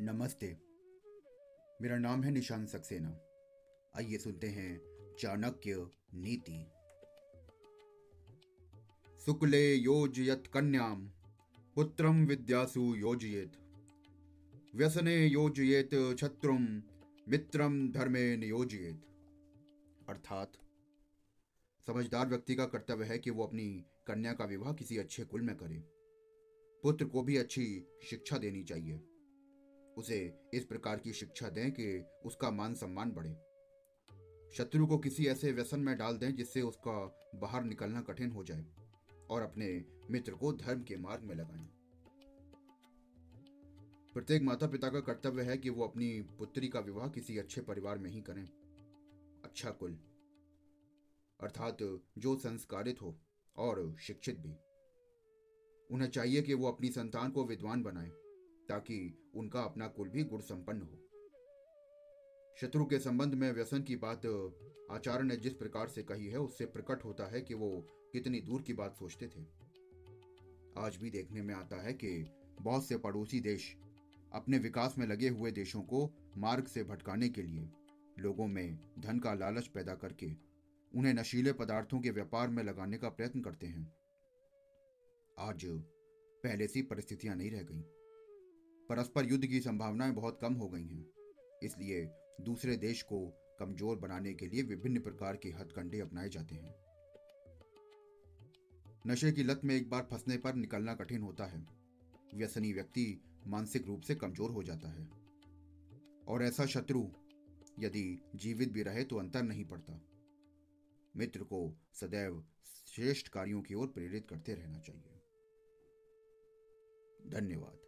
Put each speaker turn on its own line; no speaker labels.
नमस्ते। मेरा नाम है निशान सक्सेना। आइए सुनते हैं चाणक्य नीति। शुक्ले योजयत कन्याम पुत्रम विद्यासु योजयेत। व्यसने योजयेत छत्रुम मित्रम धर्मे नियोजयेत अर्थात, समझदार व्यक्ति का कर्तव्य है कि वो अपनी कन्या का विवाह किसी अच्छे कुल में करे। पुत्र को भी अच्छी शिक्षा देनी चाहिए। उसे इस प्रकार की शिक्षा दें कि उसका मान सम्मान बढ़े। शत्रु को किसी ऐसे व्यसन में डाल दें जिससे उसका बाहर निकलना कठिन हो जाए और अपने मित्र को धर्म के मार्ग में लगाएँ। प्रत्येक माता पिता का कर्तव्य है कि वो अपनी पुत्री का विवाह किसी अच्छे परिवार में ही करें। अच्छा कुल, अर्थात जो संस्कारित हो और शिक्षित भी। उन्हें चाहिए कि वो अपनी संतान को विद्वान बनाए। ताकि उनका अपना कुल भी गुण संपन्न हो। शत्रु के संबंध में व्यसन की बात आचार्य ने जिस प्रकार से कही है, उससे प्रकट होता है कि वो कितनी दूर की बात सोचते थे। आज भी देखने में आता है कि बहुत से पड़ोसी देश अपने विकास में लगे हुए देशों को मार्ग से भटकाने के लिए लोगों में धन का लालच पैदा करके उन्हें नशीले पदार्थों के व्यापार में लगाने का प्रयत्न करते हैं। आज पहले सी परिस्थितियाँ नहीं रह गई। परस्पर युद्ध की संभावनाएँ बहुत कम हो गई हैं। इसलिए दूसरे देश को कमज़ोर बनाने के लिए विभिन्न प्रकार के हथकंडे अपनाए जाते हैं। नशे की लत में एक बार फंसने पर निकलना कठिन होता है। व्यसनी व्यक्ति मानसिक रूप से कमज़ोर हो जाता है। और ऐसा शत्रु यदि जीवित भी रहे तो अंतर नहीं पड़ता। मित्र को सदैव श्रेष्ठ कार्यों की ओर प्रेरित करते रहना चाहिए। धन्यवाद।